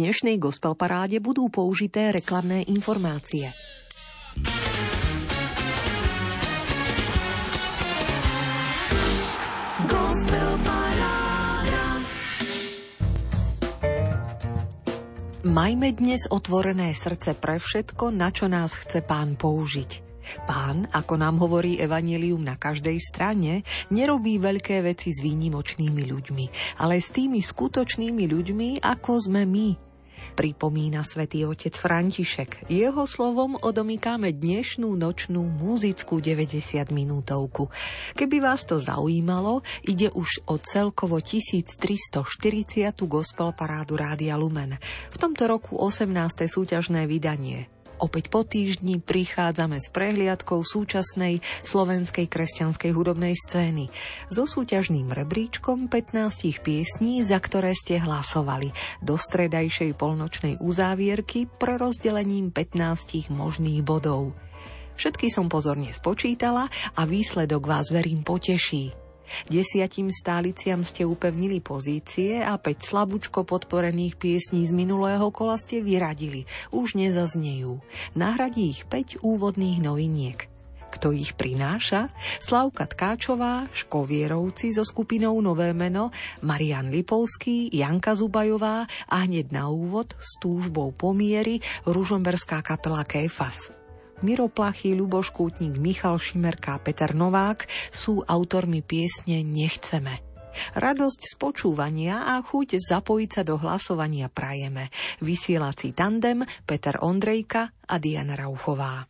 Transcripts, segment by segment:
dnešnej gospel paráde budú použité reklamné informácie. Majme dnes otvorené srdce pre všetko, na čo nás chce pán použiť. Pán, ako nám hovorí Evangelium na každej strane, nerobí veľké veci s výnimočnými ľuďmi, ale s tými skutočnými ľuďmi, ako sme my, pripomína svätý otec František. Jeho slovom odomýkame dnešnú nočnú muzickú 90 minútovku. Keby vás to zaujímalo, ide už o celkovo 1340. gospel parádu Rádia Lumen. V tomto roku 18. súťažné vydanie. Opäť po týždni prichádzame s prehliadkou súčasnej slovenskej kresťanskej hudobnej scény. So súťažným rebríčkom 15 piesní, za ktoré ste hlasovali. Do stredajšej polnočnej uzávierky pre rozdelením 15 možných bodov. Všetky som pozorne spočítala a výsledok vás verím poteší. Desiatim stáliciam ste upevnili pozície a 5 slabúčko podporených piesní z minulého kola ste vyradili. Už nezaznejú. Nahradí ich 5 úvodných noviniek. Kto ich prináša? Slavka Tkáčová, Škovierovci so skupinou Nové meno, Marian Lipovský, Janka Zubajová a hneď na úvod s túžbou pomiery Ružomberská kapela Kéfas. Miro Plachy, Ľuboš Kútnik, Michal Šimerka a Peter Novák sú autormi piesne Nechceme. Radosť z počúvania a chuť zapojiť sa do hlasovania prajeme. Vysielací tandem Peter Ondrejka a Diana Rauchová.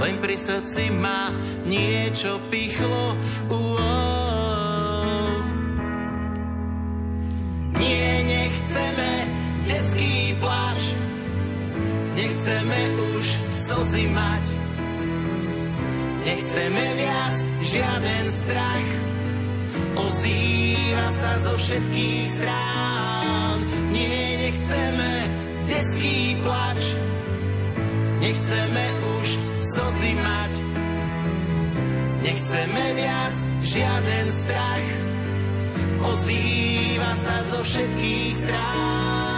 len pri srdci ma niečo pichlo. Uo. Nie, nechceme detský pláč, nechceme už slzy mať. Nechceme viac žiaden strach, ozýva sa zo všetkých strán. Nie, nechceme detský plač, nechceme už slzy mať. Nechceme viac žiaden strach, ozýva sa zo všetkých strán.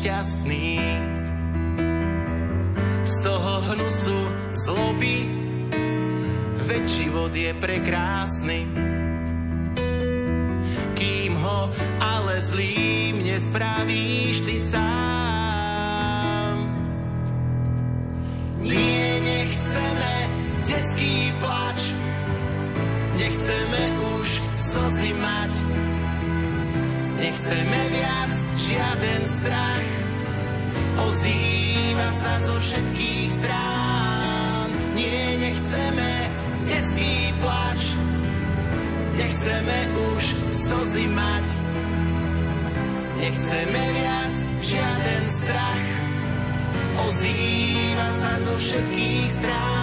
Nešťastný. Z toho hnusu zloby, veď život je prekrásny ale zlým nespravíš ty sám. Všetkých strán.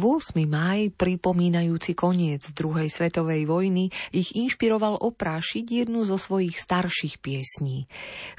8. máj, pripomínajúci koniec druhej svetovej vojny, ich inšpiroval oprášiť jednu zo svojich starších piesní.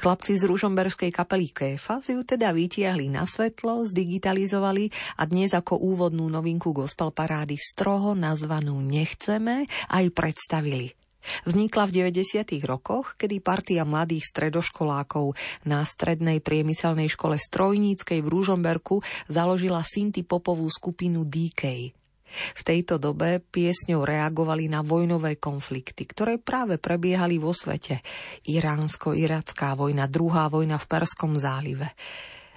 Chlapci z ružomberskej kapely Kéfas ju teda vytiahli na svetlo, zdigitalizovali a dnes ako úvodnú novinku gospel parády stroho nazvanú Nechceme aj predstavili. Vznikla v 90. rokoch, kedy partia mladých stredoškolákov na strednej priemyselnej škole Strojníckej v Rúžomberku založila Sinti popovú skupinu DK. V tejto dobe piesňou reagovali na vojnové konflikty, ktoré práve prebiehali vo svete. Iránsko-iracká vojna, druhá vojna v Perskom zálive.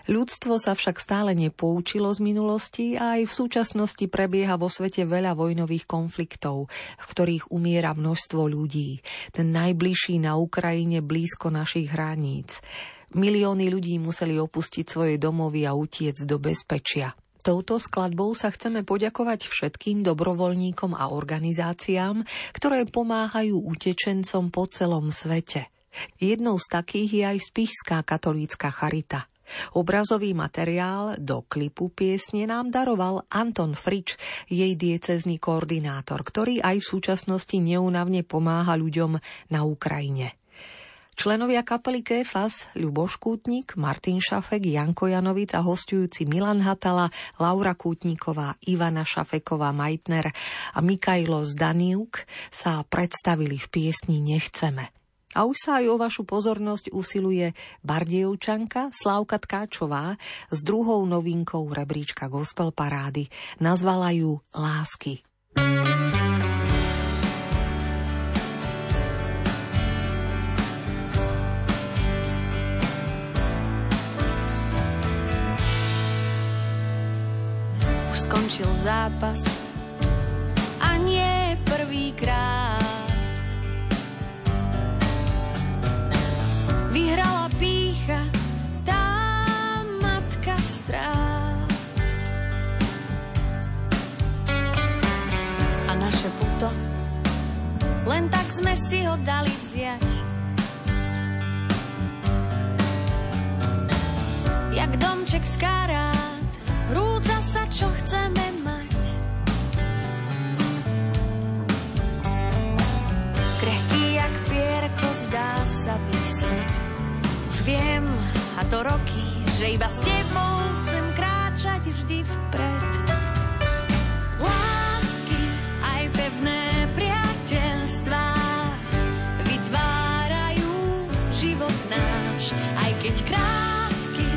Ľudstvo sa však stále nepoučilo z minulosti a aj v súčasnosti prebieha vo svete veľa vojnových konfliktov, v ktorých umiera množstvo ľudí. Ten najbližší na Ukrajine blízko našich hraníc. Milióny ľudí museli opustiť svoje domovy a utiec do bezpečia. Touto skladbou sa chceme poďakovať všetkým dobrovoľníkom a organizáciám, ktoré pomáhajú utečencom po celom svete. Jednou z takých je aj Spišská katolícka charita. Obrazový materiál do klipu piesne nám daroval Anton Frič, jej diecezný koordinátor, ktorý aj v súčasnosti neunavne pomáha ľuďom na Ukrajine. Členovia kapely Kéfas, Ľuboš Kútnik, Martin Šafek, Janko Janovic a hostujúci Milan Hatala, Laura Kútniková, Ivana Šafeková Majtner a Mikajlo Zdaniuk sa predstavili v piesni Nechceme. A už sa aj o vašu pozornosť usiluje Bardejovčanka Slávka Tkáčová s druhou novinkou rebríčka Gospel Parády. Nazvala ju Lásky. Už skončil zápas vyhrala pícha, tá matka strát. A naše puto, len tak sme si ho dali vziať. Jak domček z karát, rúca sa, čo chceme mať. Krehký jak pierko, zdá sa byť svet viem, a to roky, že iba s tebou chcem kráčať vždy vpred. Lásky aj pevné priateľstvá vytvárajú život náš, aj keď krátky,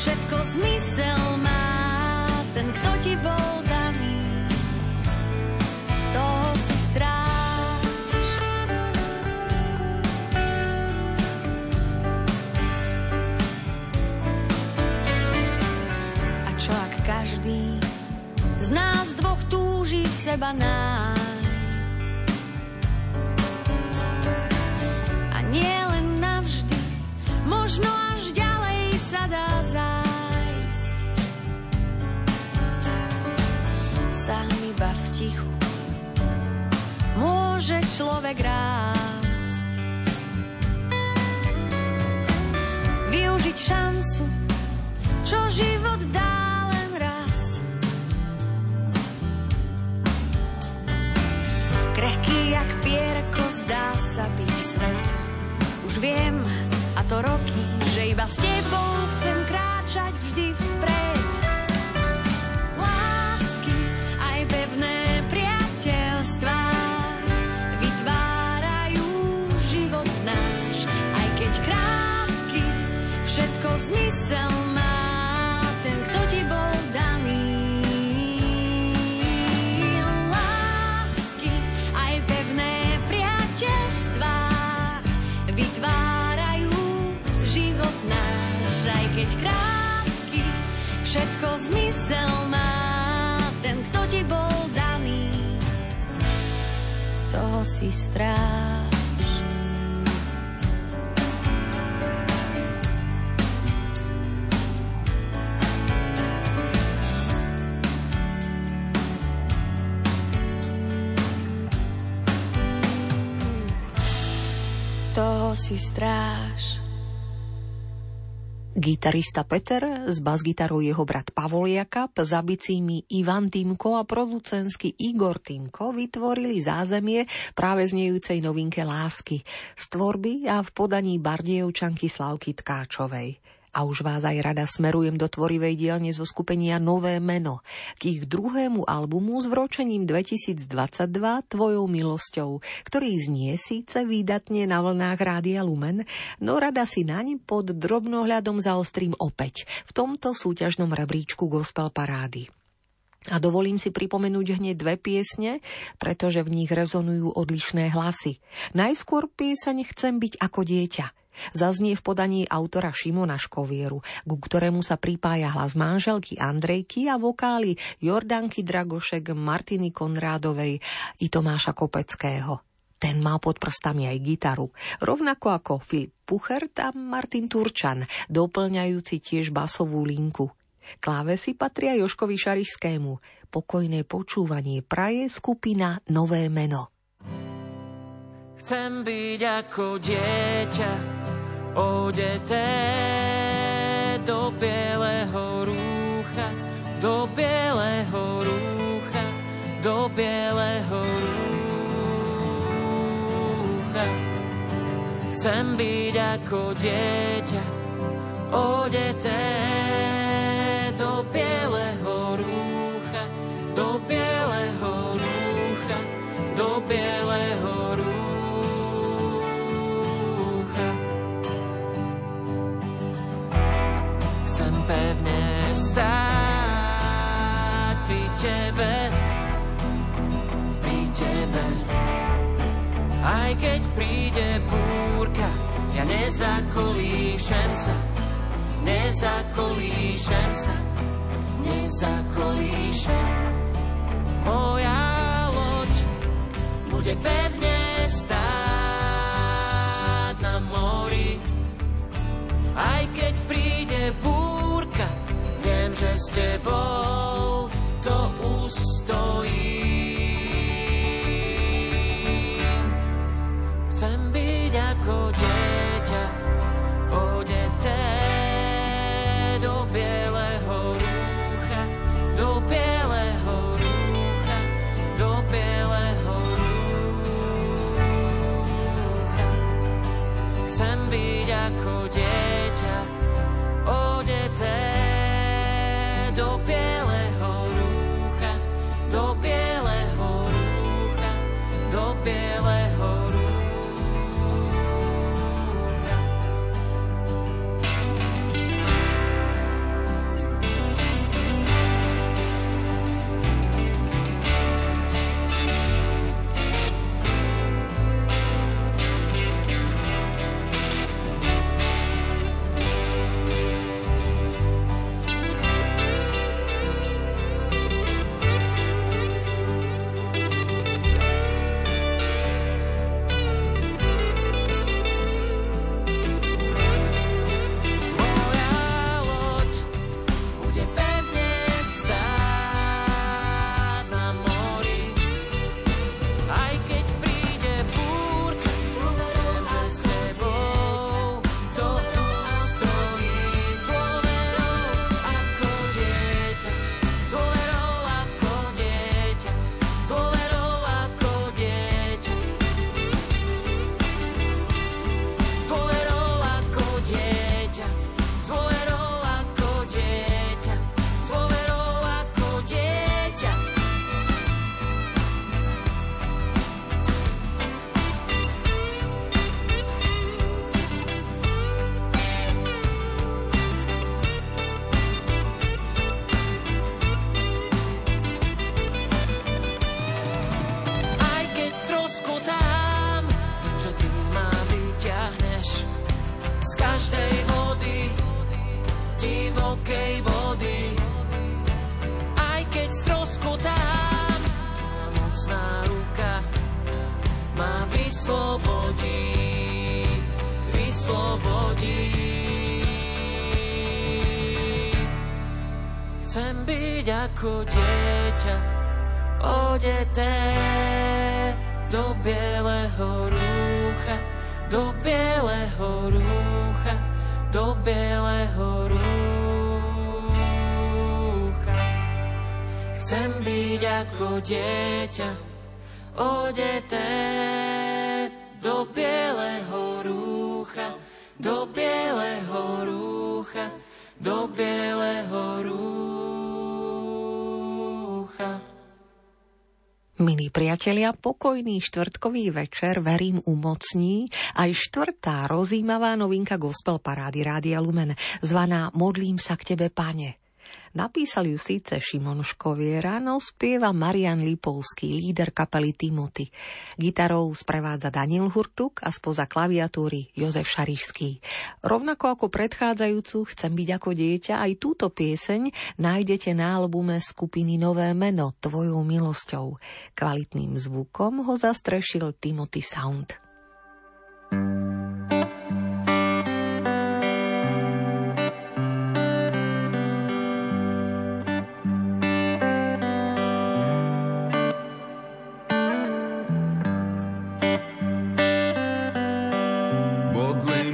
všetko zmysel túži seba si stráž. Gitarista Peter, s basgitarou jeho brat Pavol Jakab, za bicími Ivan Týmko a producenský Igor Týmko vytvorili zázemie práve znejúcej novinke Lásky z tvorby a v podaní Bardievčanky Slavky Tkáčovej. A už vás aj rada smerujem do tvorivej dielne zo skupenia Nové meno k ich druhému albumu s vročením 2022 Tvojou milosťou, ktorý znie síce výdatne na vlnách Rádia Lumen, no rada si naň pod drobnohľadom zaostrím opäť v tomto súťažnom rebríčku gospel parády. A dovolím si pripomenúť hneď dve piesne, pretože v nich rezonujú odlišné hlasy. Najskôr pieseň Chcem byť ako dieťa – Zaznie v podaní autora Šimona Škovieru, ku ktorému sa pripája hlas manželky Andrejky a vokály Jordanky Dragošek, Martiny Konrádovej i Tomáša Kopeckého. Ten má pod prstami aj gitaru, rovnako ako Filip Puchert a Martin Turčan, doplňajúci tiež basovú linku. Klávesy patria Joškovi Šarišskému. Pokojné počúvanie praje skupina Nové meno. Chcem byť ako dieťa, odeté do bieleho rúcha, do bieleho rúcha, do bieleho rúcha. Chcem byť ako dieťa, odeté Aj keď príde búrka, ja nezakolíšem sa, nezakolíšem sa, nezakolíšem. Moja loď bude pevne stáť na mori, aj keď príde búrka, že s tebou to ustojím. Ako dieťa, priatelia, pokojný štvrtkový večer, verím, umocní aj štvrtá rozímavá novinka gospel parády Rádia Lumen, zvaná Modlím sa k tebe, pane. Napísal ju síce Šimon Škoviera, no spieva Marian Lipovský, líder kapely Timothy. Gitarou sprevádza Daniel Hurtuk a spoza klaviatúry Jozef Šarišský. Rovnako ako predchádzajúcu Chcem byť ako dieťa, aj túto pieseň nájdete na albume skupiny Nové meno Tvojou milosťou. Kvalitným zvukom ho zastrešil Timothy Sound.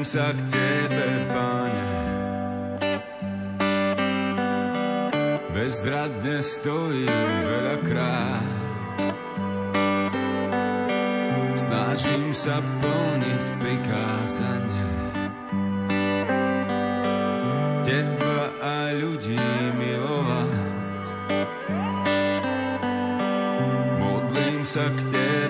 Sa k Tebe, Pane. Bezradne stojím veľakrát. Snažím sa plniť prikázanie. Teba a ľudí milovať. Modlím sa k Tebe,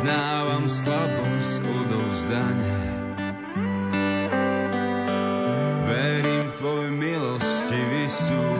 Vyznávam slabosť odovzdania. Verím v Tvoj milostivý súd.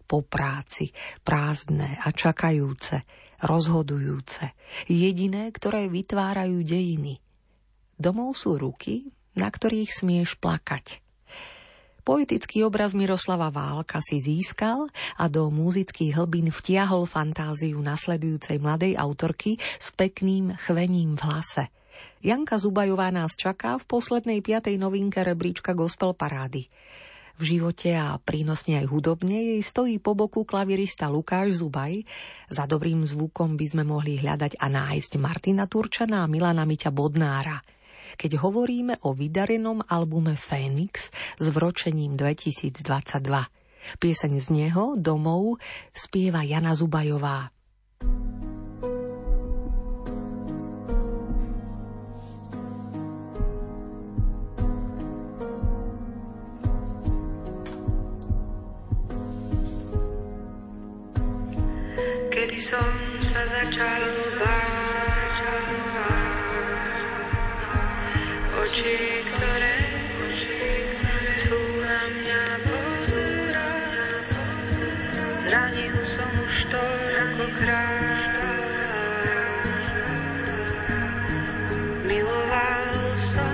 po práci, prázdne a čakajúce, rozhodujúce, jediné, ktoré vytvárajú dejiny. Domov sú ruky, na ktorých smieš plakať. Poetický obraz Miroslava Válka si získal a do muzických hlbín vtiahol fantáziu nasledujúcej mladej autorky s pekným chvením v hlase. Janka Zubajová nás čaká v poslednej piatej novinke rebríčka Gospel Parády. V živote a prínosne aj hudobne jej stojí po boku klavirista Lukáš Zubaj. Za dobrým zvukom by sme mohli hľadať a nájsť Martina Turčana a Milana Miťa Bodnára. Keď hovoríme o vydarenom albume Fénix s vročením 2022. Pieseň z neho, domov, spieva Jana Zubajová. Kedy som sa začal báť. Oči, ktoré sú na mňa pozerať. Zranil som už toľkokrát. Miloval som,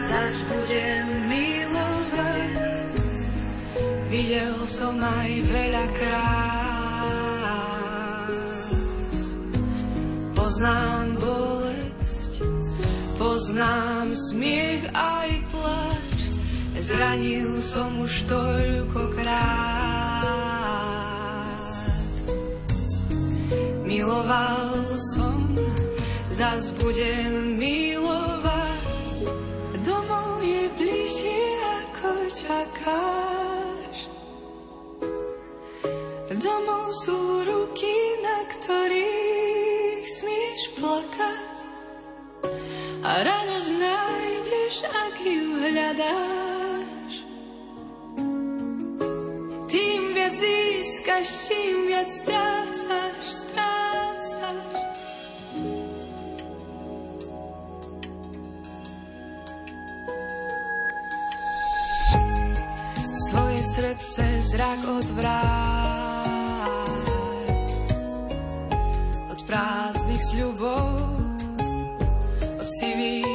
zas budem milovať. Videl som aj veľakrát. Poznám bolesť, poznám smiech aj plač, zranil som už toľkokrát. Miloval som, zas budem milovať, domov je bližšie ako čakáš. Domov sú ruky, na ktorých smieš plakať a radosť nájdeš, ak ju hľadáš. Tým viac získaš, čím viac strácaš, strácaš. Svoje srdce zrak odvráť prázdnych sľubov, od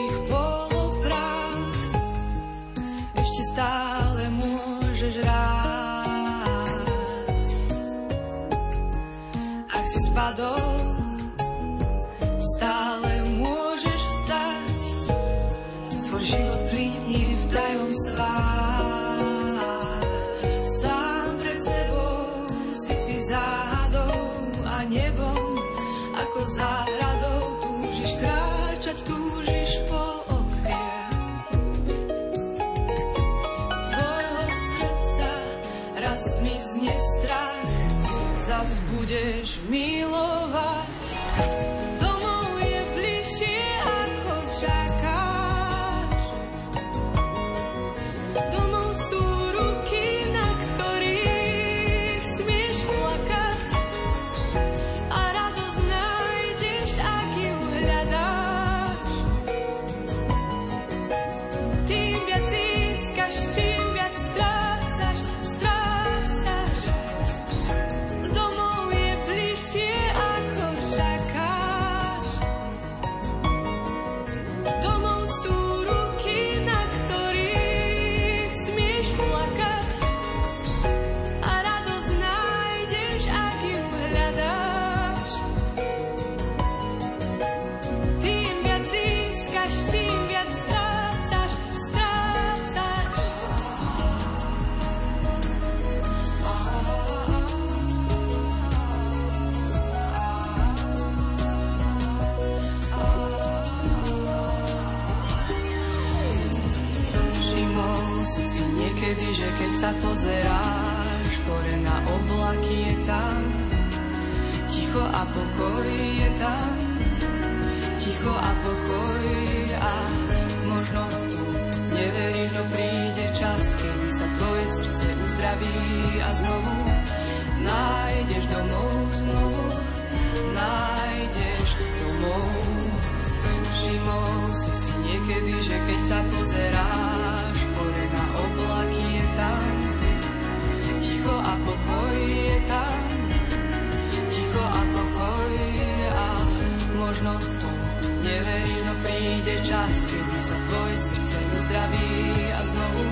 možno tomu neveríš, no príde čas, kedy sa tvoje srdce uzdraví a znovu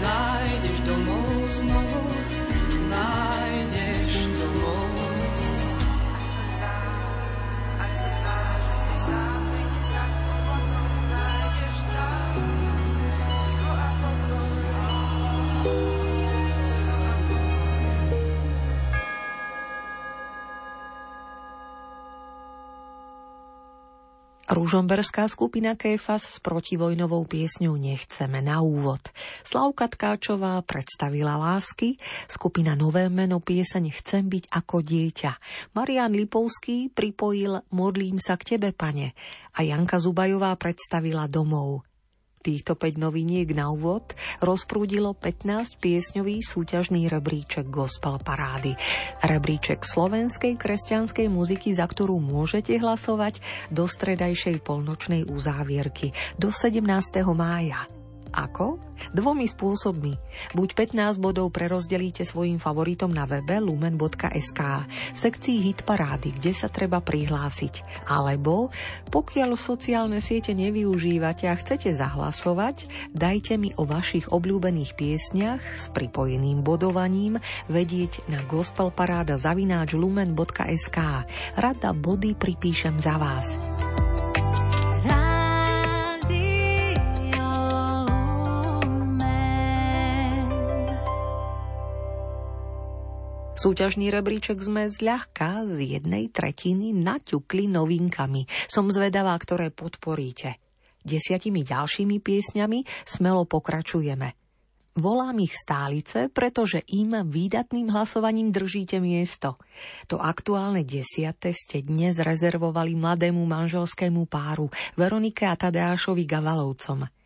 nájdeš domov, znovu nájdeš domov. Ružomberská skupina Kéfas s protivojnovou piesňou Nechceme na úvod. Slavka Tkáčová predstavila lásky, skupina Nové meno pieseň Chcem byť ako dieťa. Marian Lipovský pripojil Modlím sa k tebe, pane. A Janka Zubajová predstavila Domov. Týchto 5 noviniek na úvod rozprúdilo 15 piesňový súťažný rebríček Gospel Parády. Rebríček slovenskej kresťanskej muziky, za ktorú môžete hlasovať do stredajšej polnočnej uzávierky do 17. mája. Ako? Dvomi spôsobmi. Buď 15 bodov prerozdelíte svojim favoritom na webe lumen.sk v sekcii Hit Parády, kde sa treba prihlásiť. Alebo, pokiaľ sociálne siete nevyužívate a chcete zahlasovať, dajte mi o vašich obľúbených piesniach s pripojeným bodovaním vedieť na gospelparáda zavináč lumen.sk. Rada body pripíšem za vás. Súťažný rebríček sme zľahka z jednej tretiny naťukli novinkami. Som zvedavá, ktoré podporíte. Desiatimi ďalšími piesňami smelo pokračujeme. Volám ich stálice, pretože im výdatným hlasovaním držíte miesto. To aktuálne desiate ste dnes rezervovali mladému manželskému páru Veronike a Tadeášovi Gavalovcom.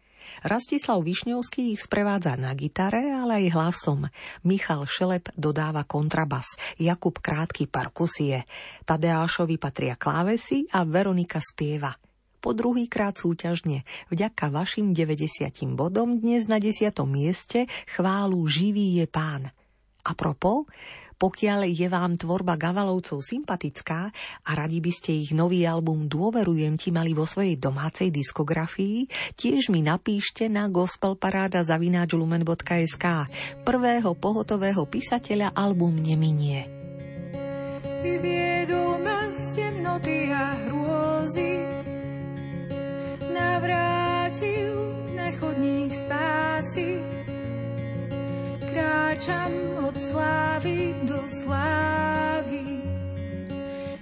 Rastislav Višňovský ich sprevádza na gitare, ale aj hlasom. Michal Šelep dodáva kontrabas, Jakub Krátky perkusie. Tadeášovi patria klávesy a Veronika spieva po druhýkrát súťažne. Vďaka vašim 90 bodom dnes na 10. mieste chválu Živý je pán. A propos, pokiaľ je vám tvorba Gavalovcov sympatická a radi by ste ich nový album Dôverujem ti mali vo svojej domácej diskografii, tiež mi napíšte na gospelparáda.lumen.sk prvého pohotového písateľa album neminie. Vyviedol ma z temnoty a hrôzy, navrátil na chodník spásy kráčam slávy.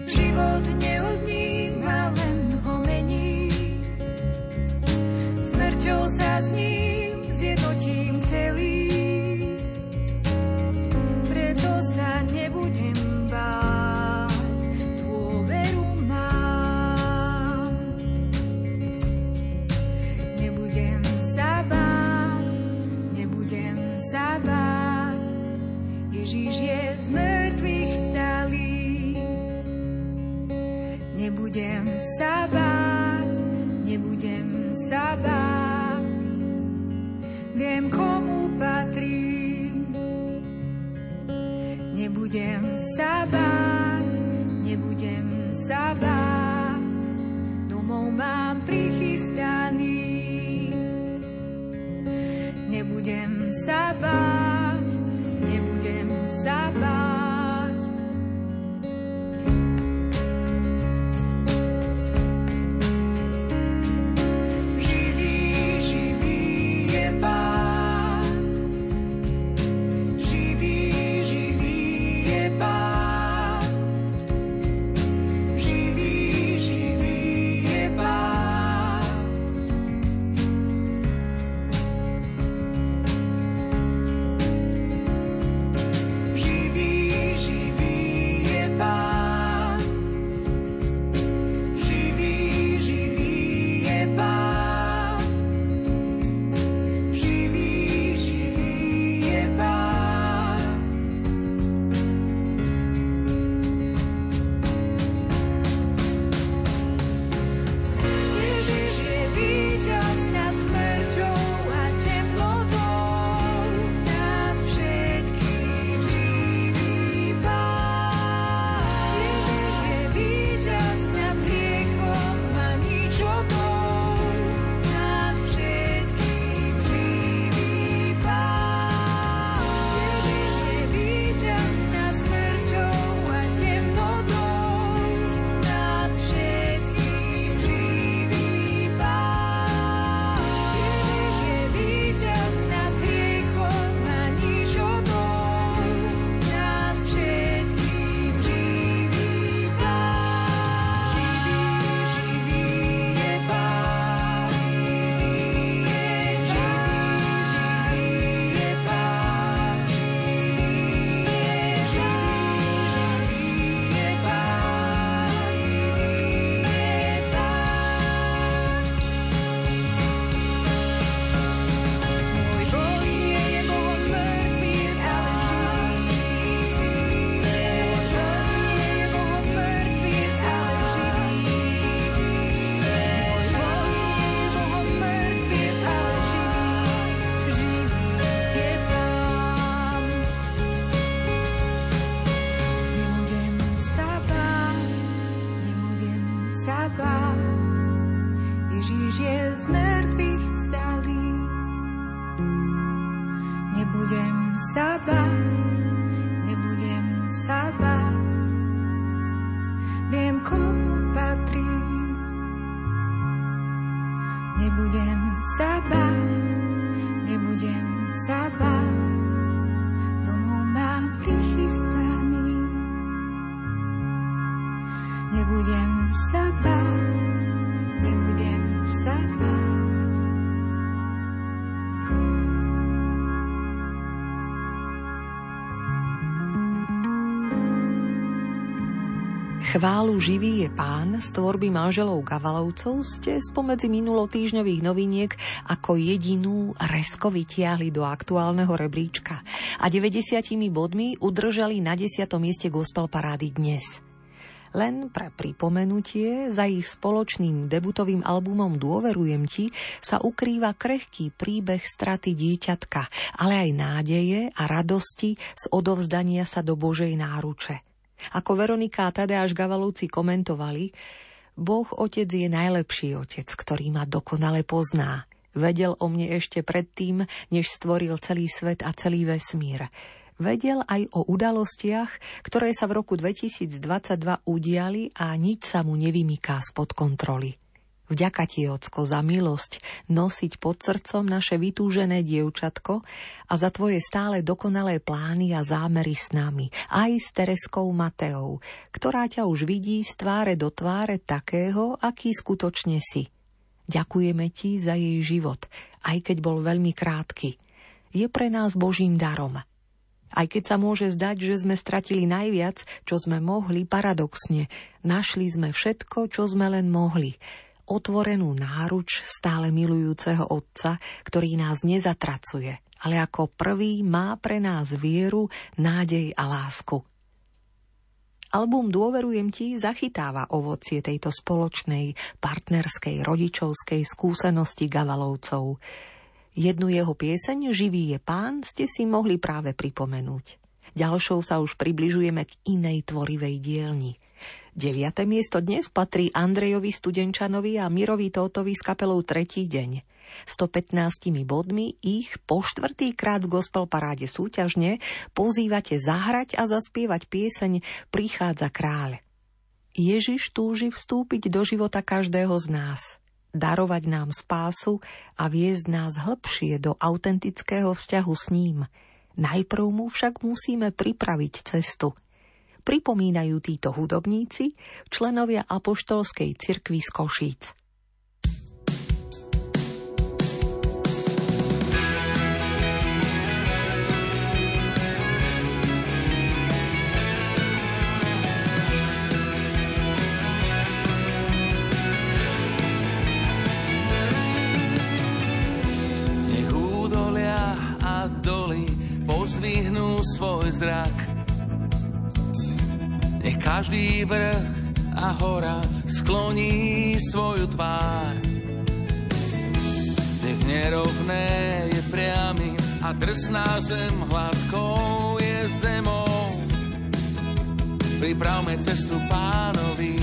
Život neodníma, len ho mení. Smrťou sa s ním Nebudem Chválu živý je pán z tvorby manželov Gavalovcov ste spomedzi minulotýžňových noviniek ako jedinú resko vytiahli do aktuálneho rebríčka a 90 bodmi udržali na 10. mieste gospel parády dnes. Len pre pripomenutie, za ich spoločným debutovým albumom Dôverujem ti sa ukrýva krehký príbeh straty dieťatka, ale aj nádeje a radosti z odovzdania sa do Božej náruče – ako Veronika a Tadeáš Gavalovci komentovali, Boh Otec je najlepší Otec, ktorý ma dokonale pozná. Vedel o mne ešte predtým, než stvoril celý svet a celý vesmír. Vedel aj o udalostiach, ktoré sa v roku 2022 udiali a nič sa mu nevymyká spod kontroly. Vďaka ti, Ocko, za milosť nosiť pod srdcom naše vytúžené dievčatko a za tvoje stále dokonalé plány a zámery s nami, aj s Tereskou Mateou, ktorá ťa už vidí z tváre do tváre takého, aký skutočne si. Ďakujeme ti za jej život, aj keď bol veľmi krátky. Je pre nás Božím darom. Aj keď sa môže zdať, že sme stratili najviac, čo sme mohli, paradoxne, našli sme všetko, čo sme len mohli – otvorenú náruč stále milujúceho Otca, ktorý nás nezatracuje, ale ako prvý má pre nás vieru, nádej a lásku. Album Dôverujem ti zachytáva ovocie tejto spoločnej, partnerskej, rodičovskej skúsenosti Gavalovcov. Jednu jeho pieseň Živý je pán ste si mohli práve pripomenúť. Ďalšou sa už približujeme k inej tvorivej dielni – 9. miesto dnes patrí Andrejovi Studenčanovi a Mirovi Tótovi s kapelou Tretí deň. 115 bodmi ich po štvrtý krát v gospel paráde súťažne pozývate zahrať a zaspievať pieseň Prichádza kráľ. Ježiš túži vstúpiť do života každého z nás, darovať nám spásu a viesť nás hlbšie do autentického vzťahu s ním. Najprv mu však musíme pripraviť cestu – pripomínajú títo hudobníci, členovia Apoštolskej cirkvi z Košíc. pozdvihnú svoj zrak nech každý vrch a hora skloní svoju tvár. Nech nerovné je priamy a drsná zem hladkou je zemou. Pripravme cestu pánovi.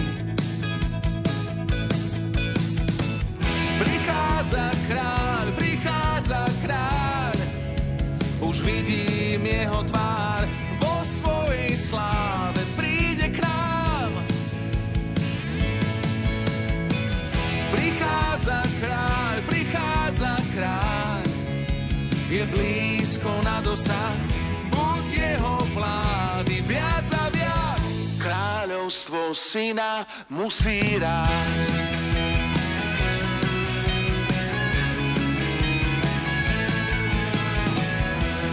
Prichádza kráľ, prichádza kráľ, už vidím jeho tvár dosah, buď jeho vlády viac a viac. Kráľovstvo syna musí rásť.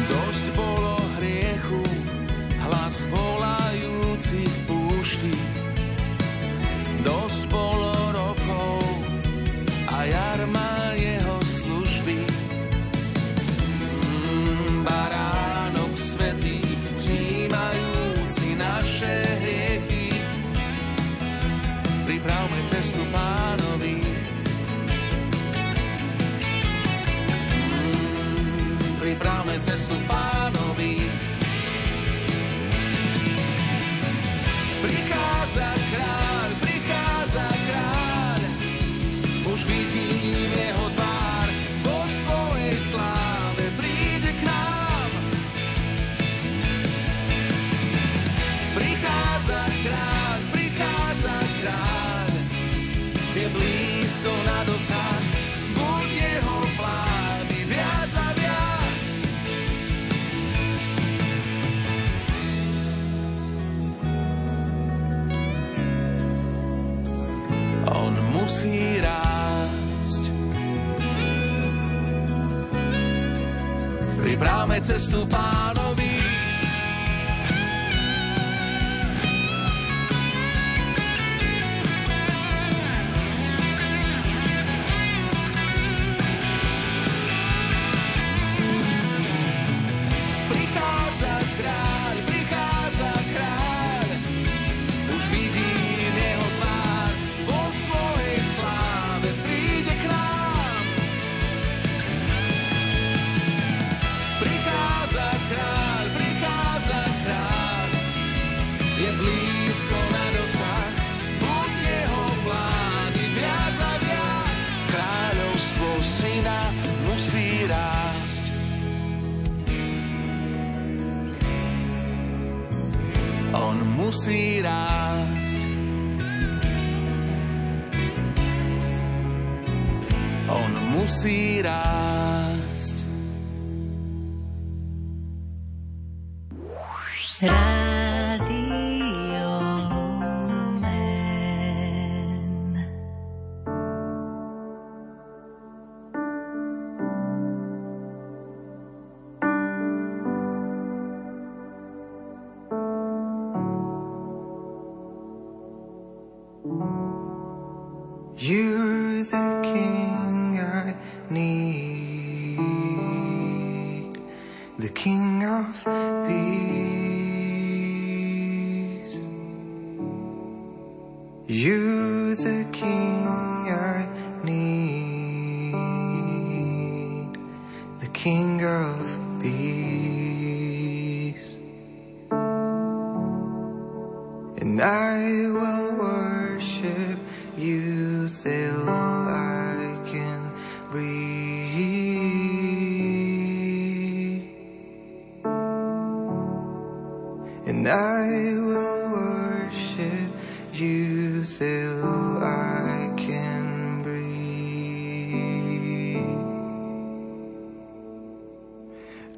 Dosť bolo hriechu, hlas volajúci v púšti. Dosť bolo a jarma cestu pánovi. Pripravme cestu pánovi. Prichádza kráľ,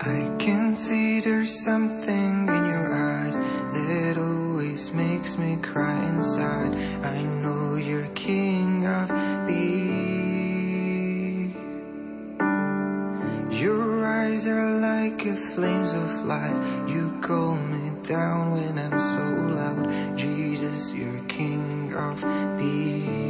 I can see there's something in your eyes that always makes me cry inside. I know you're king of bees. Your eyes are like a flames of life. You calm me down when I'm so loud. Jesus, you're king of bees.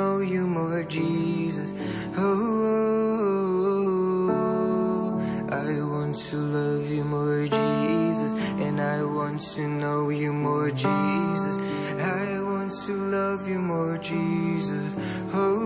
Know you more, Jesus. Oh, I want to love you more, Jesus, and I want to know you more, Jesus. I want to love you more, Jesus. Oh,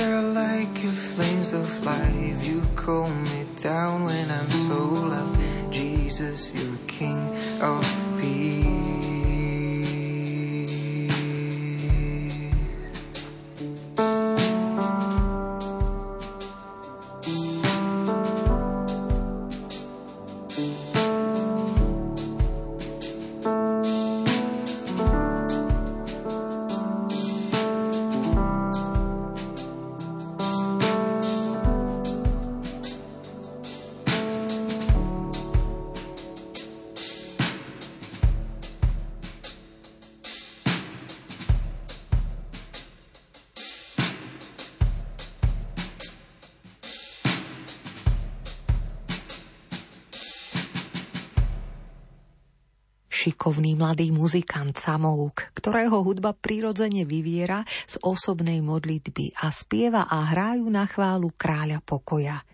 Are like your flames of life. You calm me down when I'm so loud. Jesus, you're king of mladý muzikant Samouk, ktorého hudba prirodzene vyviera z osobnej modlitby a spieva a hrajú na chválu kráľa pokoja.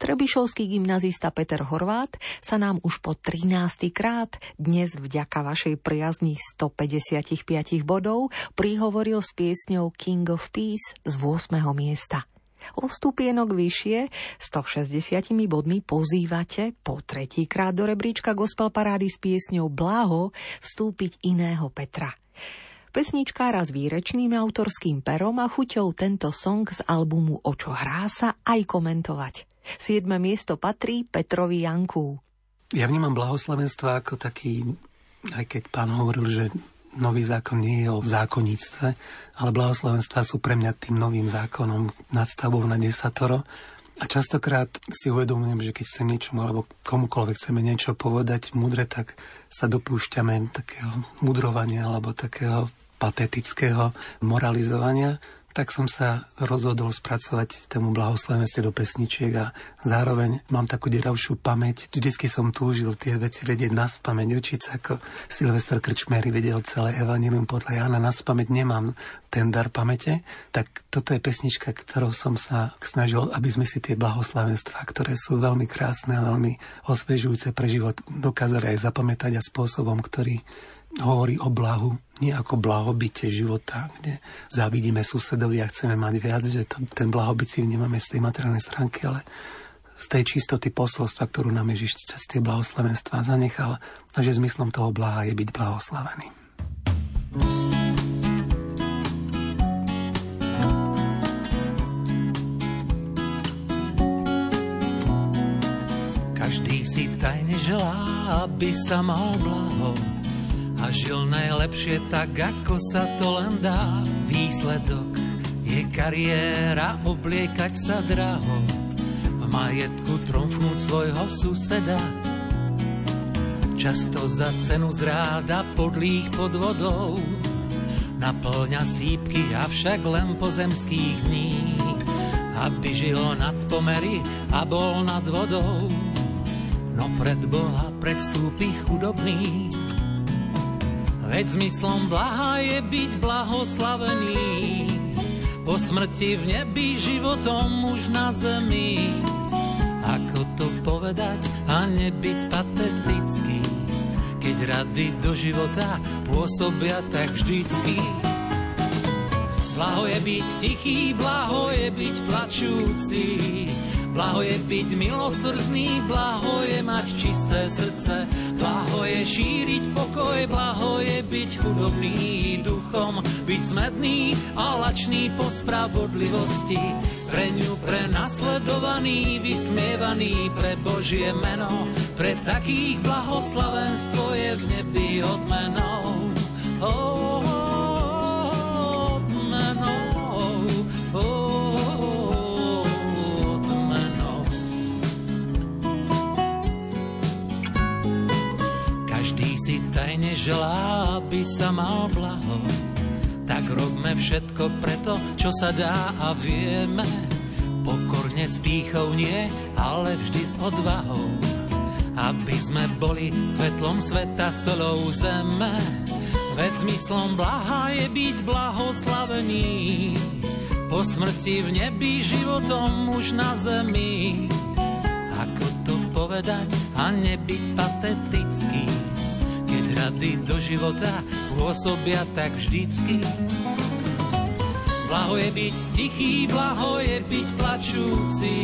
Trebišovský gymnazista Peter Horvát sa nám už po 13. krát dnes vďaka vašej priazni 155 bodov prihovoril s piesňou King of Peace z 8. miesta. O stupienok vyššie, 160 bodmi pozývate po tretíkrát do rebríčka Gospel Parády s piesňou Blaho vstúpiť iného Petra. Pesničkára s výrečným autorským perom a chuťou tento song z albumu O čo hrá sa aj komentovať. Siedme miesto patrí Petrovi Janku. Ja vnímam blahoslavenstvo ako taký, aj keď pán hovoril, že nový zákon nie je o zákonníctve, ale blahoslavenstva sú pre mňa tým novým zákonom nadstavbou na desatoro. A častokrát si uvedomujem, že keď chcem niečomu alebo komukoľvek chceme niečo povedať mudre, tak sa dopúšťame takého mudrovania alebo takého patetického moralizovania tak som sa rozhodol spracovať tému blahoslavenstve do pesničiek a zároveň mám takú deravšiu pamäť. Vždycky som túžil tie veci vedieť na spameť, učiť sa ako Silvester Krčmery vedel celé Evangelium podľa Jana. Na spameť nemám ten dar pamäte, tak toto je pesnička, ktorou som sa snažil, aby sme si tie blahoslavenstva, ktoré sú veľmi krásne a veľmi osvežujúce pre život, dokázali aj zapamätať a spôsobom, ktorý hovorí o blahu, nie ako blahobite života, kde závidíme susedovi a chceme mať viac, že to, ten blahobyt si vnímame z tej materiálnej stránky, ale z tej čistoty posolstva, ktorú nám Ježiš cez tie blahoslavenstva zanechal a že zmyslom toho blaha je byť blahoslavený. Každý si tajne želá, aby sa mal blaho a žil najlepšie tak, ako sa to len dá. Výsledok je kariéra, obliekať sa draho, v majetku tromfnúť svojho suseda. Často za cenu zráda podlých pod vodou, naplňa sípky, avšak len pozemských dní, aby žil nad pomery a bol nad vodou. No pred Boha predstúpi chudobný, Veď zmyslom blaha je byť blahoslavený, po smrti v nebi životom už na zemi. Ako to povedať a nebyť patetický, keď rady do života pôsobia tak vždycky. Blaho je byť tichý, blaho je byť plačúci, Blaho je byť milosrdný, blaho je mať čisté srdce, blaho je šíriť pokoj, blaho je byť chudobný duchom, byť smedný a lačný po spravodlivosti, pre ňu prenasledovaný, vysmievaný pre Božie meno, pre takých blahoslavenstvo je v nebi odmenou. Oh, oh. tajne želá, aby sa mal blaho. Tak robme všetko preto, čo sa dá a vieme. Pokorne s pýchou nie, ale vždy s odvahou. Aby sme boli svetlom sveta, solou zeme. Veď zmyslom blaha je byť blahoslavený. Po smrti v nebi životom už na zemi. Ako to povedať a nebyť patetický? Keď rady do života pôsobia tak vždycky. Blaho je byť tichý, blaho je byť plačúci.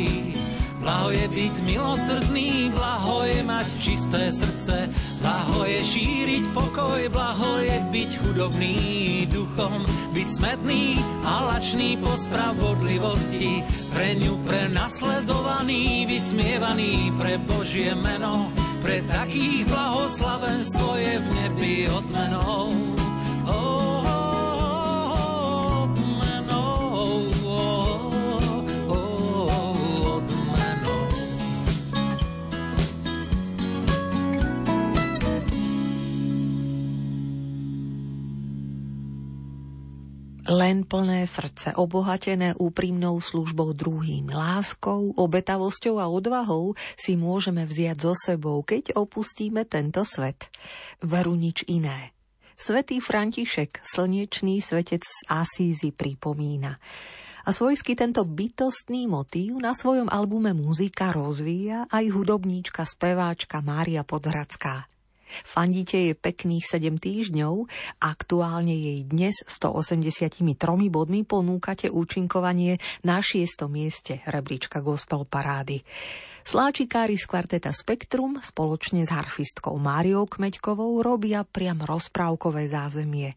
Blaho je byť milosrdný, blaho je mať čisté srdce, blaho je šíriť pokoj, blaho je byť chudobný duchom, byť smedný a lačný po spravodlivosti, pre ňu prenasledovaný, vysmievaný pre Božie meno, pre takých blahoslavenstvo je v nebi odmenou. Len plné srdce, obohatené úprimnou službou druhým, láskou, obetavosťou a odvahou si môžeme vziať so sebou, keď opustíme tento svet. Veru nič iné. Svetý František, slnečný svetec z Asízy, pripomína. A svojsky tento bytostný motív na svojom albume Muzika rozvíja aj hudobníčka, speváčka Mária Podhradská. Fandíte jej pekných 7 týždňov, aktuálne jej dnes 183 bodmi ponúkate účinkovanie na 6. mieste rebríčka Gospel Parády. Sláčikári z kvarteta Spektrum spoločne s harfistkou Máriou Kmeďkovou robia priam rozprávkové zázemie.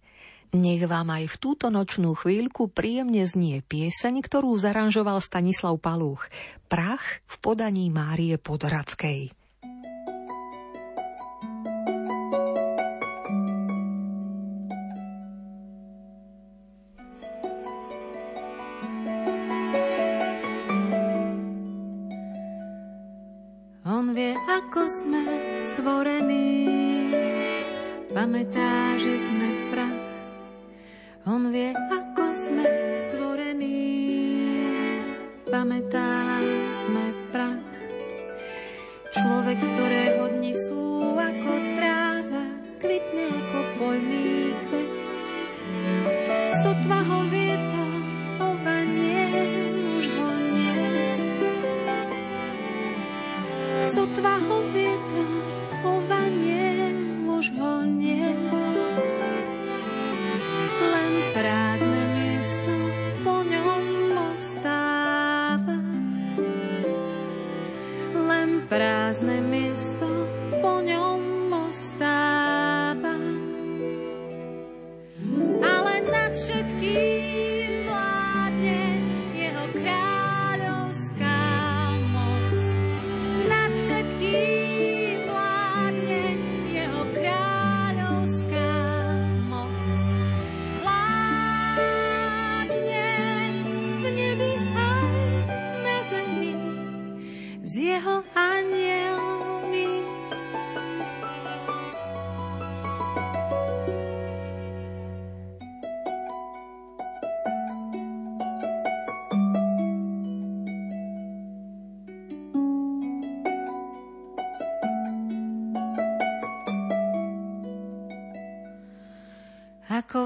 Nech vám aj v túto nočnú chvíľku príjemne znie pieseň, ktorú zaranžoval Stanislav Palúch. Prach v podaní Márie Podradskej. Sme stvorení, pamätá, že sme prach. On vie, ako sme stvorení, pamätá, sme prach. Človek, ktorého dni sú ako tráva, kvitne ako poľný prázdne miesto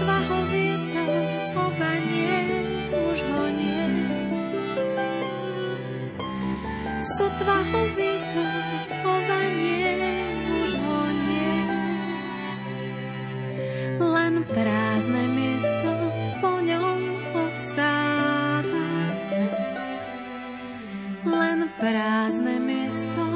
Sotva ho vietor obanie, už ho nie. Sotva ho vietor obanie, už ho nie. Len prázdne miesto po ňom ostáva. prázdne miesto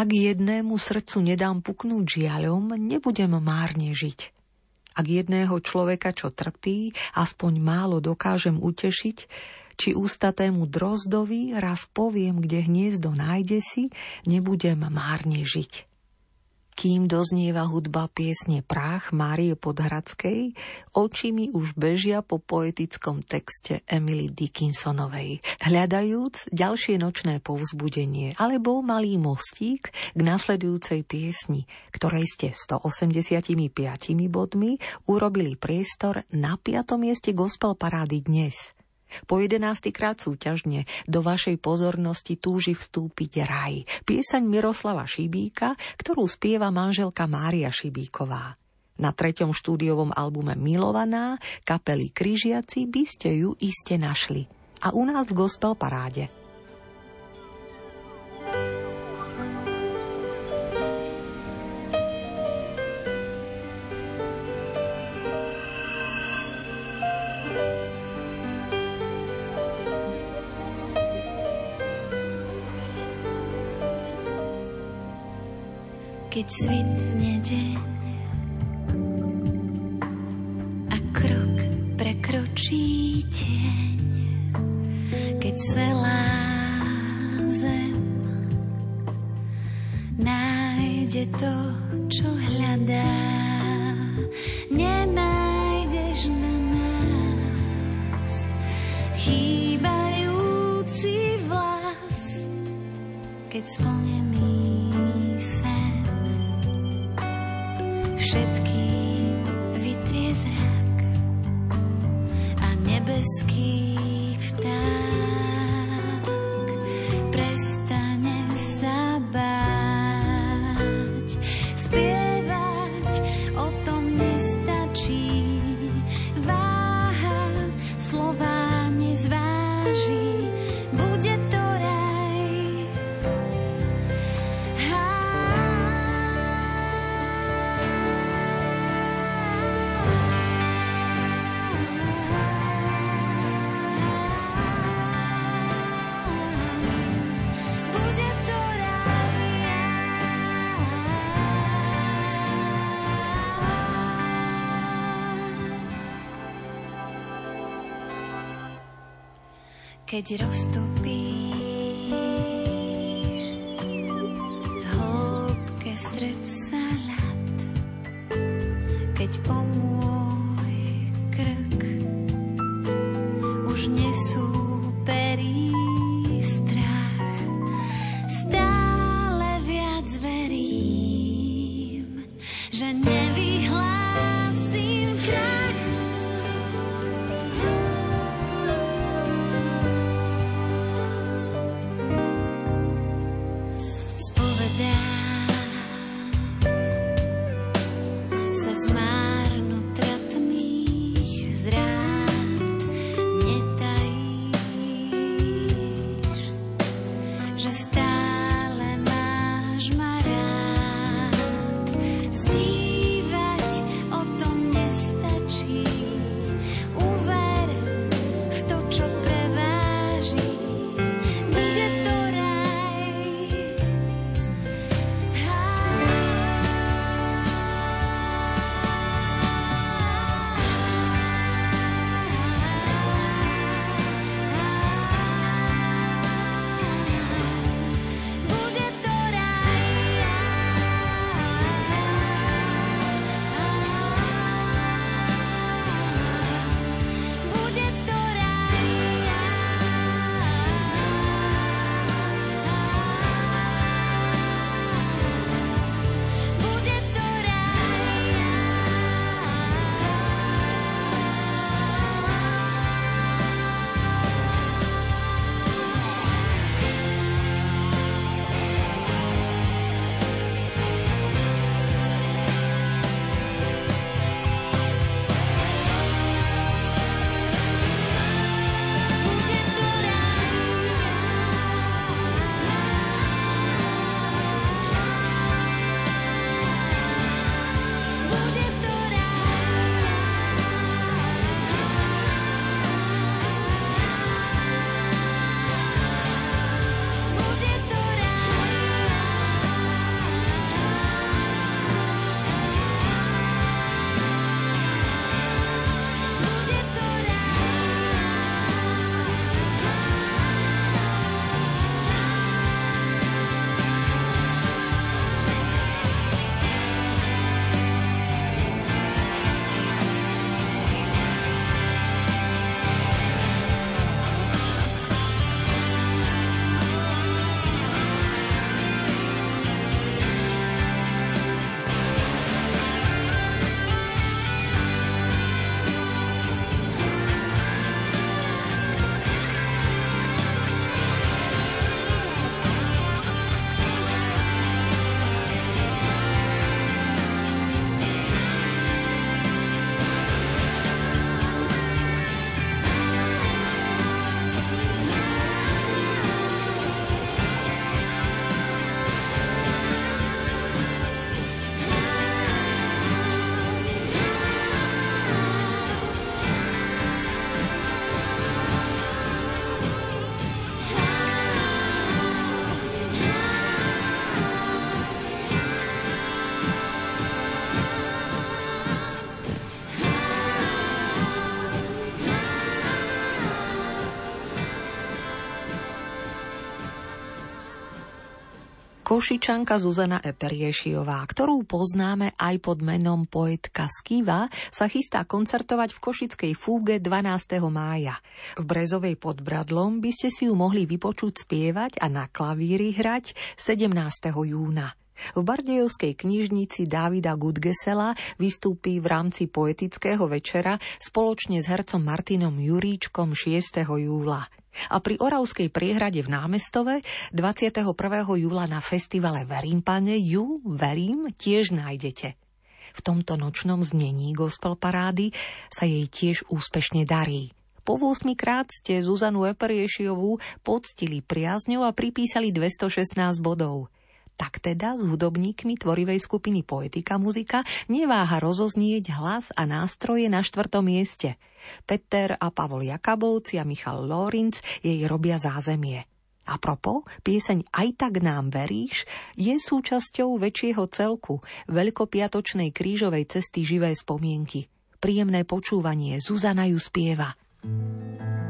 Ak jednému srdcu nedám puknúť žiaľom, nebudem márne žiť. Ak jedného človeka, čo trpí, aspoň málo dokážem utešiť, či ústatému drozdovi raz poviem, kde hniezdo nájde si, nebudem márne žiť. Kým doznieva hudba piesne Prách Márie Podhradskej, oči mi už bežia po poetickom texte Emily Dickinsonovej, hľadajúc ďalšie nočné povzbudenie alebo malý mostík k nasledujúcej piesni, ktorej ste 185 bodmi urobili priestor na piatom mieste gospel parády dnes – po jedenácty krát súťažne do vašej pozornosti túži vstúpiť raj. Piesaň Miroslava Šibíka, ktorú spieva manželka Mária Šibíková. Na treťom štúdiovom albume Milovaná kapely Kryžiaci by ste ju iste našli. A u nás v Gospel Paráde. Keď svitne deň a krok prekročí tieň, keď celá zem nájde to, čo hľadá. Nenájdeš na nás chýbajúci vlas, keď splnený sen všetkým vytrie zrak a nebeský vták Keď roztopíš Košičanka Zuzana Eperiešiová, ktorú poznáme aj pod menom poetka Skiva, sa chystá koncertovať v Košickej fúge 12. mája. V Brezovej pod Bradlom by ste si ju mohli vypočuť spievať a na klavíri hrať 17. júna. V Bardejovskej knižnici Dávida Gudgesela vystúpi v rámci poetického večera spoločne s hercom Martinom Juríčkom 6. júla. A pri Oravskej priehrade v námestove 21. júla na festivale Verím, pane, ju, verím, tiež nájdete. V tomto nočnom znení gospel parády sa jej tiež úspešne darí. Po 8 krát ste Zuzanu Eperiešiovú poctili priazňou a pripísali 216 bodov. Tak teda s hudobníkmi tvorivej skupiny Poetika muzika neváha rozoznieť hlas a nástroje na štvrtom mieste. Peter a Pavol Jakabovci a Michal Lorinc jej robia zázemie. A propo, pieseň Aj tak nám veríš je súčasťou väčšieho celku veľkopiatočnej krížovej cesty živé spomienky. Príjemné počúvanie Zuzana ju spieva. thank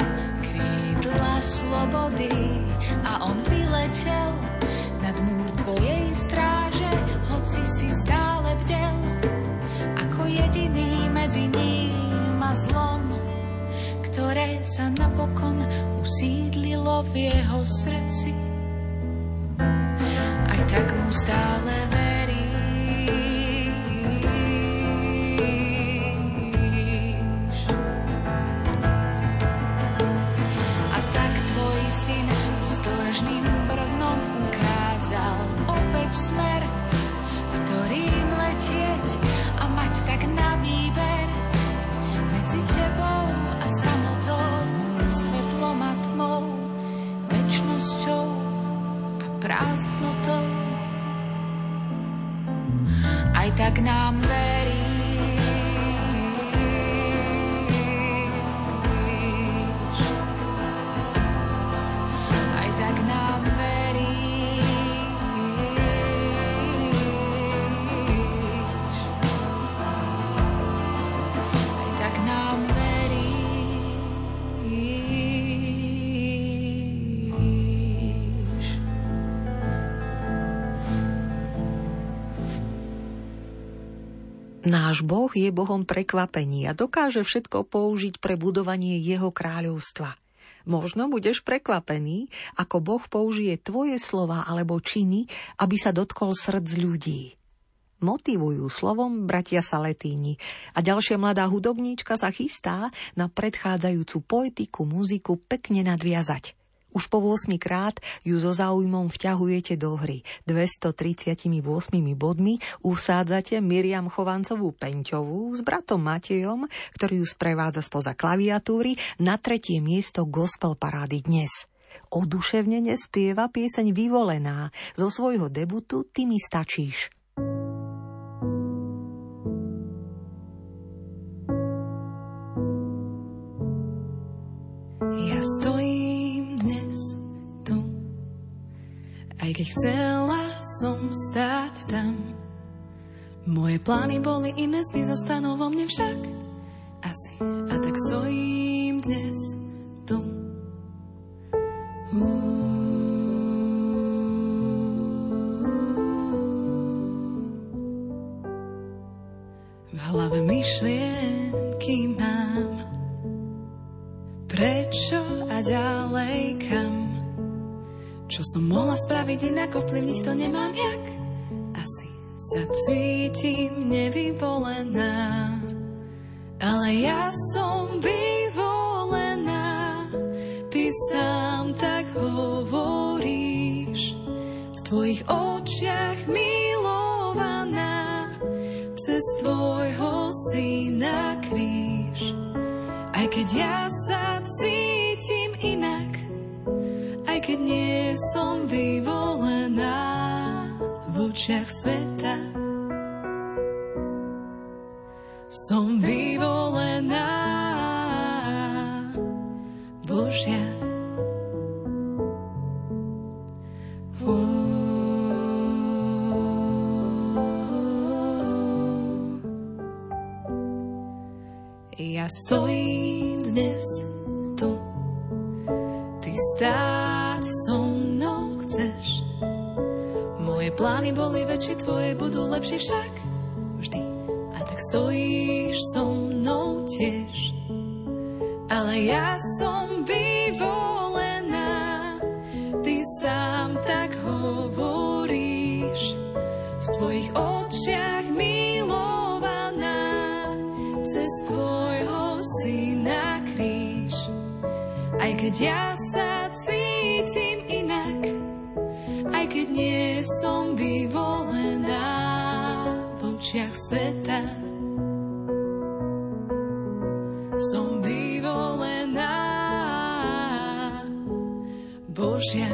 slobody a on vyletel nad múr tvojej stráže, hoci si stále vdel, ako jediný medzi ním a zlom, ktoré sa napokon usídlilo v jeho srdci. Aj tak mu stále verí. Náš Boh je Bohom prekvapení a dokáže všetko použiť pre budovanie jeho kráľovstva. Možno budeš prekvapený, ako Boh použije tvoje slova alebo činy, aby sa dotkol srdc ľudí. Motivujú slovom bratia Saletíni a ďalšia mladá hudobníčka sa chystá na predchádzajúcu poetiku, muziku pekne nadviazať – už po 8 krát ju so záujmom vťahujete do hry. 238 bodmi usádzate Miriam Chovancovú Penťovú s bratom Matejom, ktorý ju sprevádza spoza klaviatúry, na tretie miesto gospel parády dnes. Oduševne nespieva pieseň Vyvolená. Zo svojho debutu Ty mi stačíš. Ja stojím Aj keď chcela som stáť tam. Moje plány boli iné, sny zostanú vo mne však. Asi a tak stojím dnes tu. V hlave myšlienky mám. Prečo a ďalej kam čo som mohla spraviť inak, ovplyvniť to nemám jak. Asi sa cítim nevyvolená, ale ja som vyvolená. Ty sám tak hovoríš, v tvojich očiach milovaná, cez tvojho syna kríž. Aj keď ja sa cítim inak, aj keď nie som vyvolená v očiach sveta. Som vyvolená Božia. Ja stojím dnes Plány boli väčšie, tvoje budú lepšie však vždy. A tak stojíš so mnou tiež. Ale ja som vyvolená, ty sám tak hovoríš. V tvojich očiach milovaná, cez tvojho syna kríž. Aj keď ja sa cítim som vyvolená v očiach sveta. Som vyvolená Božia.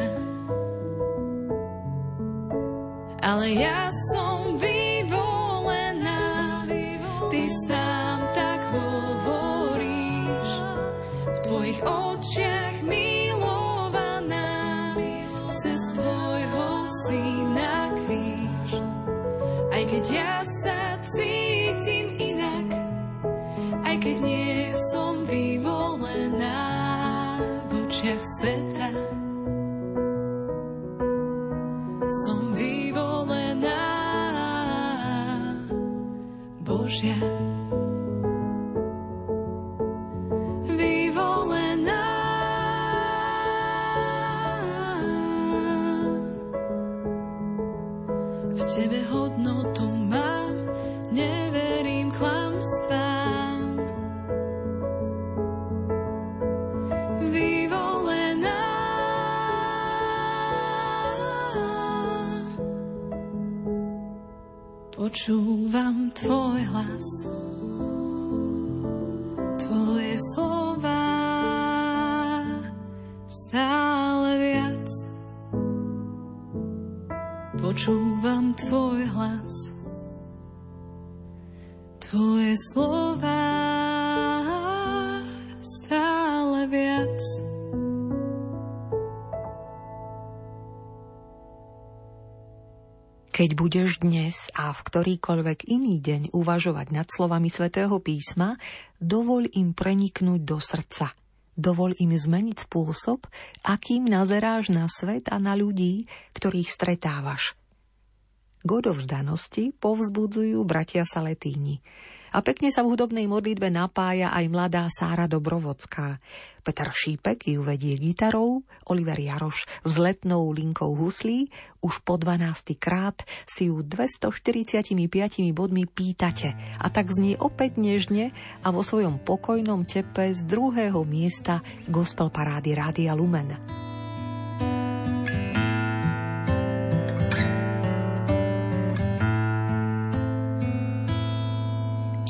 Ale ja som vyvolená, ty sám tak hovoríš, v tvojich očiach keď ja sa cítim inak, aj keď nie som vyvolená v očiach sveta. Som vyvolená Božia. Počúvam tvoj hlas, tvoje slova stále viac. Počúvam tvoj hlas, tvoje slova Keď budeš dnes a v ktorýkoľvek iný deň uvažovať nad slovami svätého písma, dovoľ im preniknúť do srdca. Dovoľ im zmeniť spôsob, akým nazeráš na svet a na ľudí, ktorých stretávaš. K odovzdanosti povzbudzujú bratia Saletíni. A pekne sa v hudobnej modlitbe napája aj mladá Sára Dobrovodská. Peter Šípek ju vedie gitarou, Oliver Jaroš vzletnou linkou huslí, už po 12. krát si ju 245 bodmi pýtate a tak znie opäť nežne a vo svojom pokojnom tepe z druhého miesta gospel parády Rádia Lumen.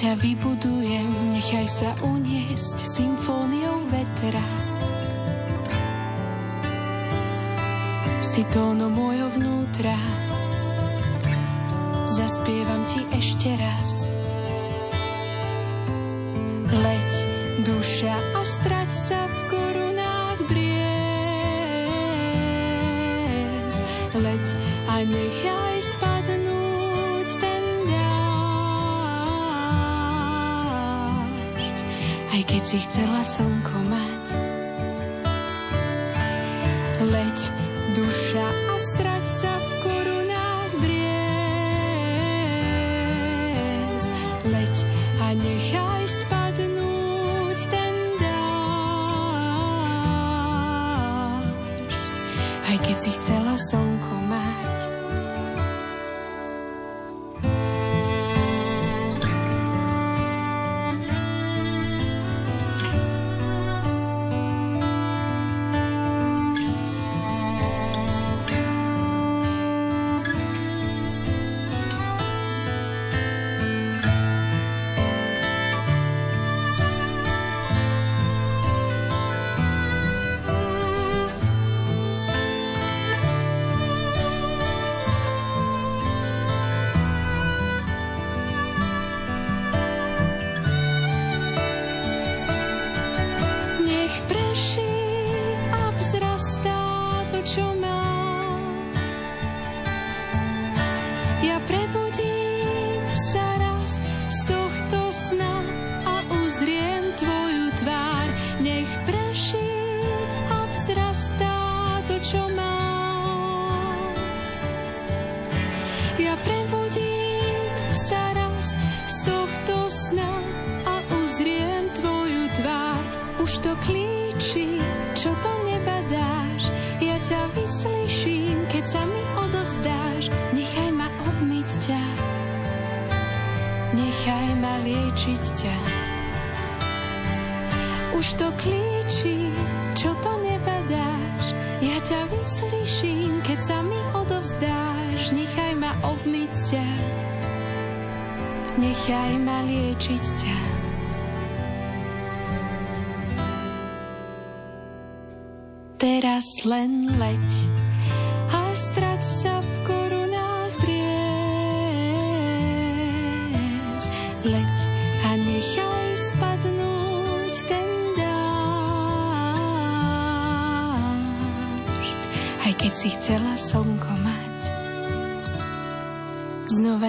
Ťa vybudujem, nechaj sa uniesť symfóniou vetra. Si tónom môjho vnútra, zaspievam ti ešte raz. Leď, duša a strať sa v korunách briez. leď a nechaj si chcela slnko mať.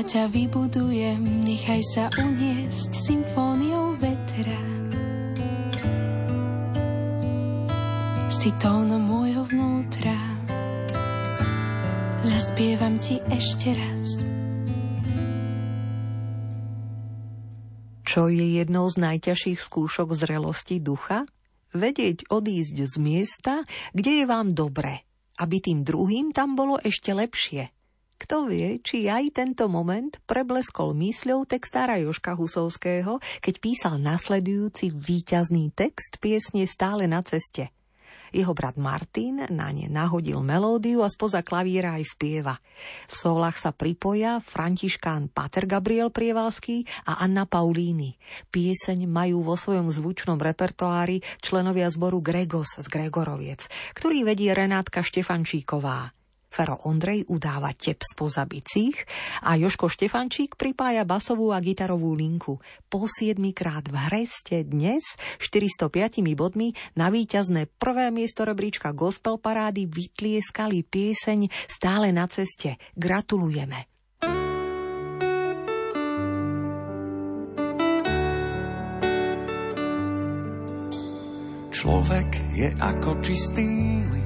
Znova ťa vybudujem, nechaj sa uniesť symfóniou vetra. si tónom môjho vnútra. Zaspievam ti ešte raz. Čo je jednou z najťažších skúšok zrelosti ducha? Vedieť odísť z miesta, kde je vám dobre, aby tým druhým tam bolo ešte lepšie. Kto vie, či aj tento moment prebleskol mysľou textára Joška Husovského, keď písal nasledujúci víťazný text piesne Stále na ceste – jeho brat Martin na ne nahodil melódiu a spoza klavíra aj spieva. V solách sa pripoja Františkán Pater Gabriel Prievalský a Anna Paulíny. Pieseň majú vo svojom zvučnom repertoári členovia zboru Gregos z Gregoroviec, ktorý vedie Renátka Štefančíková. Fero Ondrej udáva tep spoza bicích a Joško Štefančík pripája basovú a gitarovú linku. Po siedmikrát v hre ste dnes 405 bodmi na víťazné prvé miesto rebríčka gospel parády vytlieskali pieseň Stále na ceste. Gratulujeme. Človek je ako čistý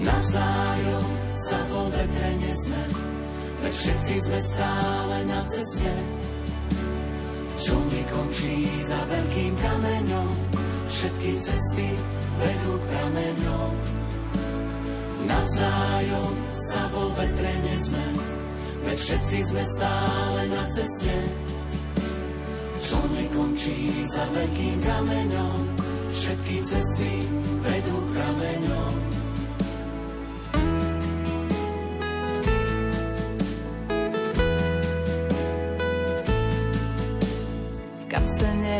Navzájom sa vo vetre nezme, veď všetci sme stále na ceste, čo nekončí za veľkým kameňom, všetky cesty vedú k prameňom. Navzájom sa vo vetre nezme, veď všetci sme stále na ceste, čo nekončí za veľkým kameňom, všetky cesty vedú k prameňom.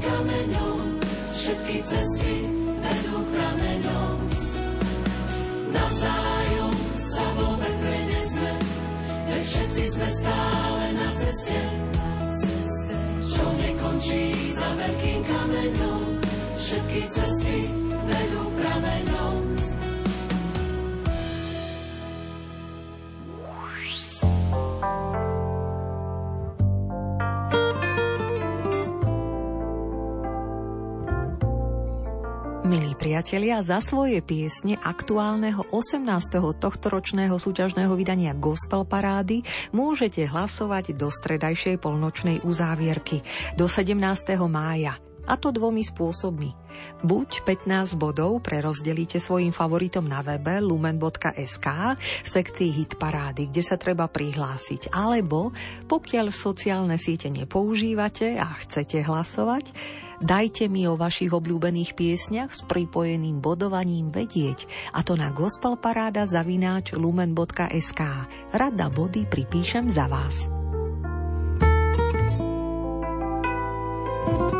Kameňom, všetky cesty Milí priatelia, za svoje piesne aktuálneho 18. tohtoročného súťažného vydania Gospel Parády môžete hlasovať do stredajšej polnočnej uzávierky do 17. mája. A to dvomi spôsobmi. Buď 15 bodov prerozdelíte svojim favoritom na webe lumen.sk v sekcii hit parády, kde sa treba prihlásiť. Alebo pokiaľ sociálne siete nepoužívate a chcete hlasovať, Dajte mi o vašich obľúbených piesniach s pripojeným bodovaním vedieť, a to na gospelparáda zavináč lumen.sk. Rada body pripíšem za vás. Rádio Lumen.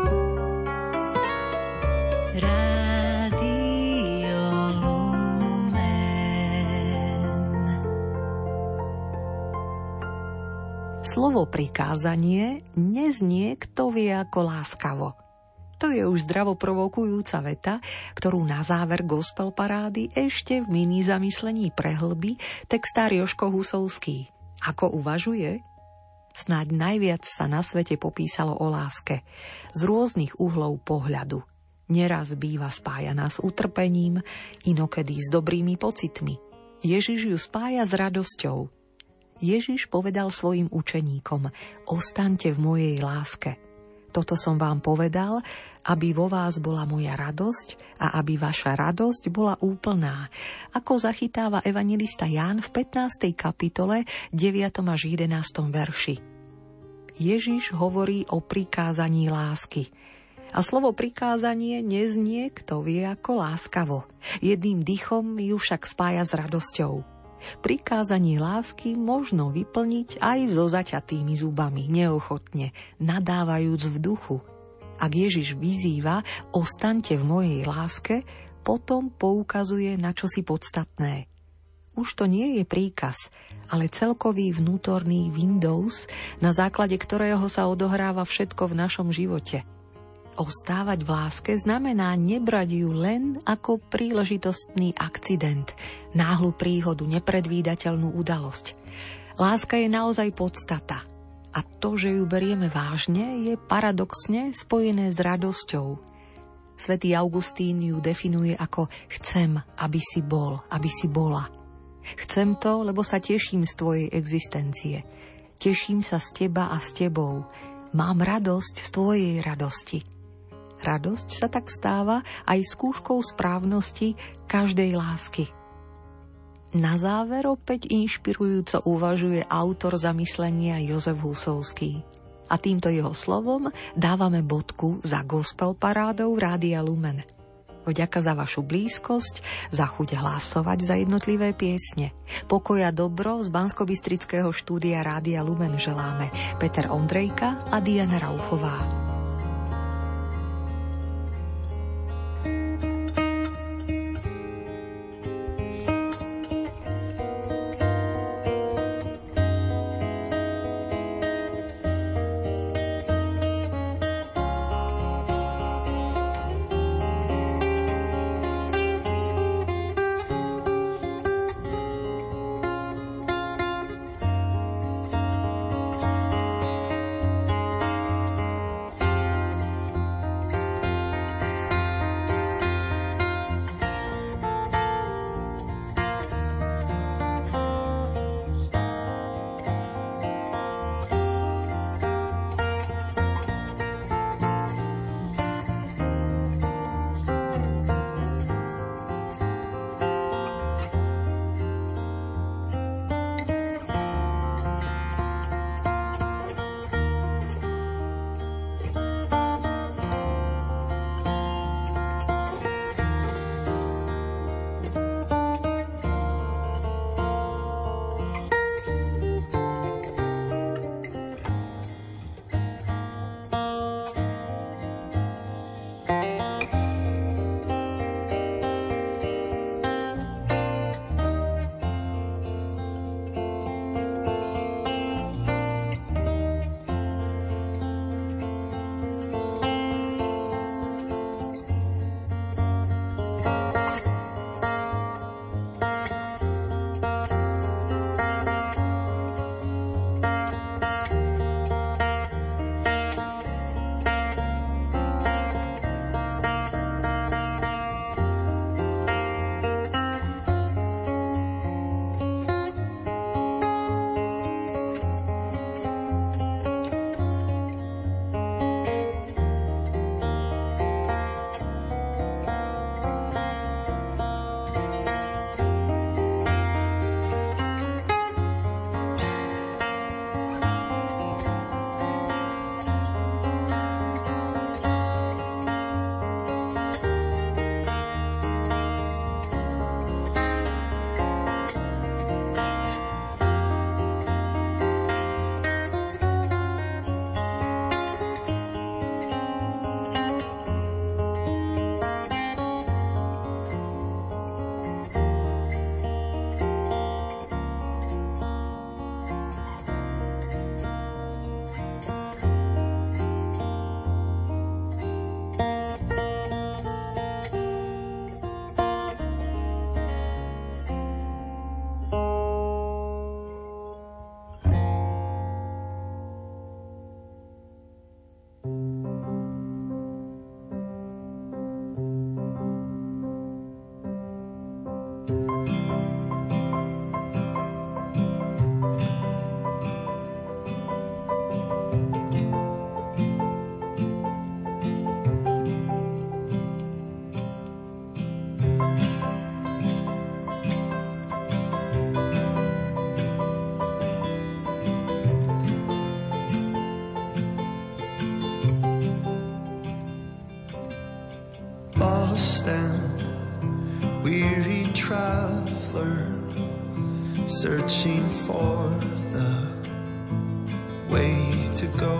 Slovo prikázanie neznie kto vie ako láskavo. To je už zdravo provokujúca veta, ktorú na záver gospel parády ešte v mini zamyslení prehlbí textár Joško Husovský. Ako uvažuje? Snáď najviac sa na svete popísalo o láske z rôznych uhlov pohľadu. Neraz býva spájaná s utrpením, inokedy s dobrými pocitmi. Ježiš ju spája s radosťou. Ježiš povedal svojim učeníkom, ostaňte v mojej láske. Toto som vám povedal, aby vo vás bola moja radosť a aby vaša radosť bola úplná, ako zachytáva evangelista Ján v 15. kapitole 9. až 11. verši. Ježiš hovorí o prikázaní lásky. A slovo prikázanie neznie, kto vie ako láskavo. Jedným dychom ju však spája s radosťou. Prikázanie lásky možno vyplniť aj so zaťatými zubami, neochotne, nadávajúc v duchu. Ak Ježiš vyzýva, ostaňte v mojej láske, potom poukazuje na čosi podstatné. už to nie je príkaz, ale celkový vnútorný Windows, na základe ktorého sa odohráva všetko v našom živote. Ostávať v láske znamená nebrať ju len ako príležitostný akcident, náhlu príhodu, nepredvídateľnú udalosť. Láska je naozaj podstata – a to, že ju berieme vážne, je paradoxne spojené s radosťou. Svetý Augustín ju definuje ako chcem, aby si bol, aby si bola. Chcem to, lebo sa teším z tvojej existencie. Teším sa z teba a s tebou. Mám radosť z tvojej radosti. Radosť sa tak stáva aj skúškou správnosti každej lásky – na záver opäť inšpirujúco uvažuje autor zamyslenia Jozef Husovský. A týmto jeho slovom dávame bodku za gospel parádou Rádia Lumen. Vďaka za vašu blízkosť, za chuť hlasovať za jednotlivé piesne. Pokoja dobro z bansko štúdia Rádia Lumen želáme Peter Ondrejka a Diana Rauchová. Searching for the way to go.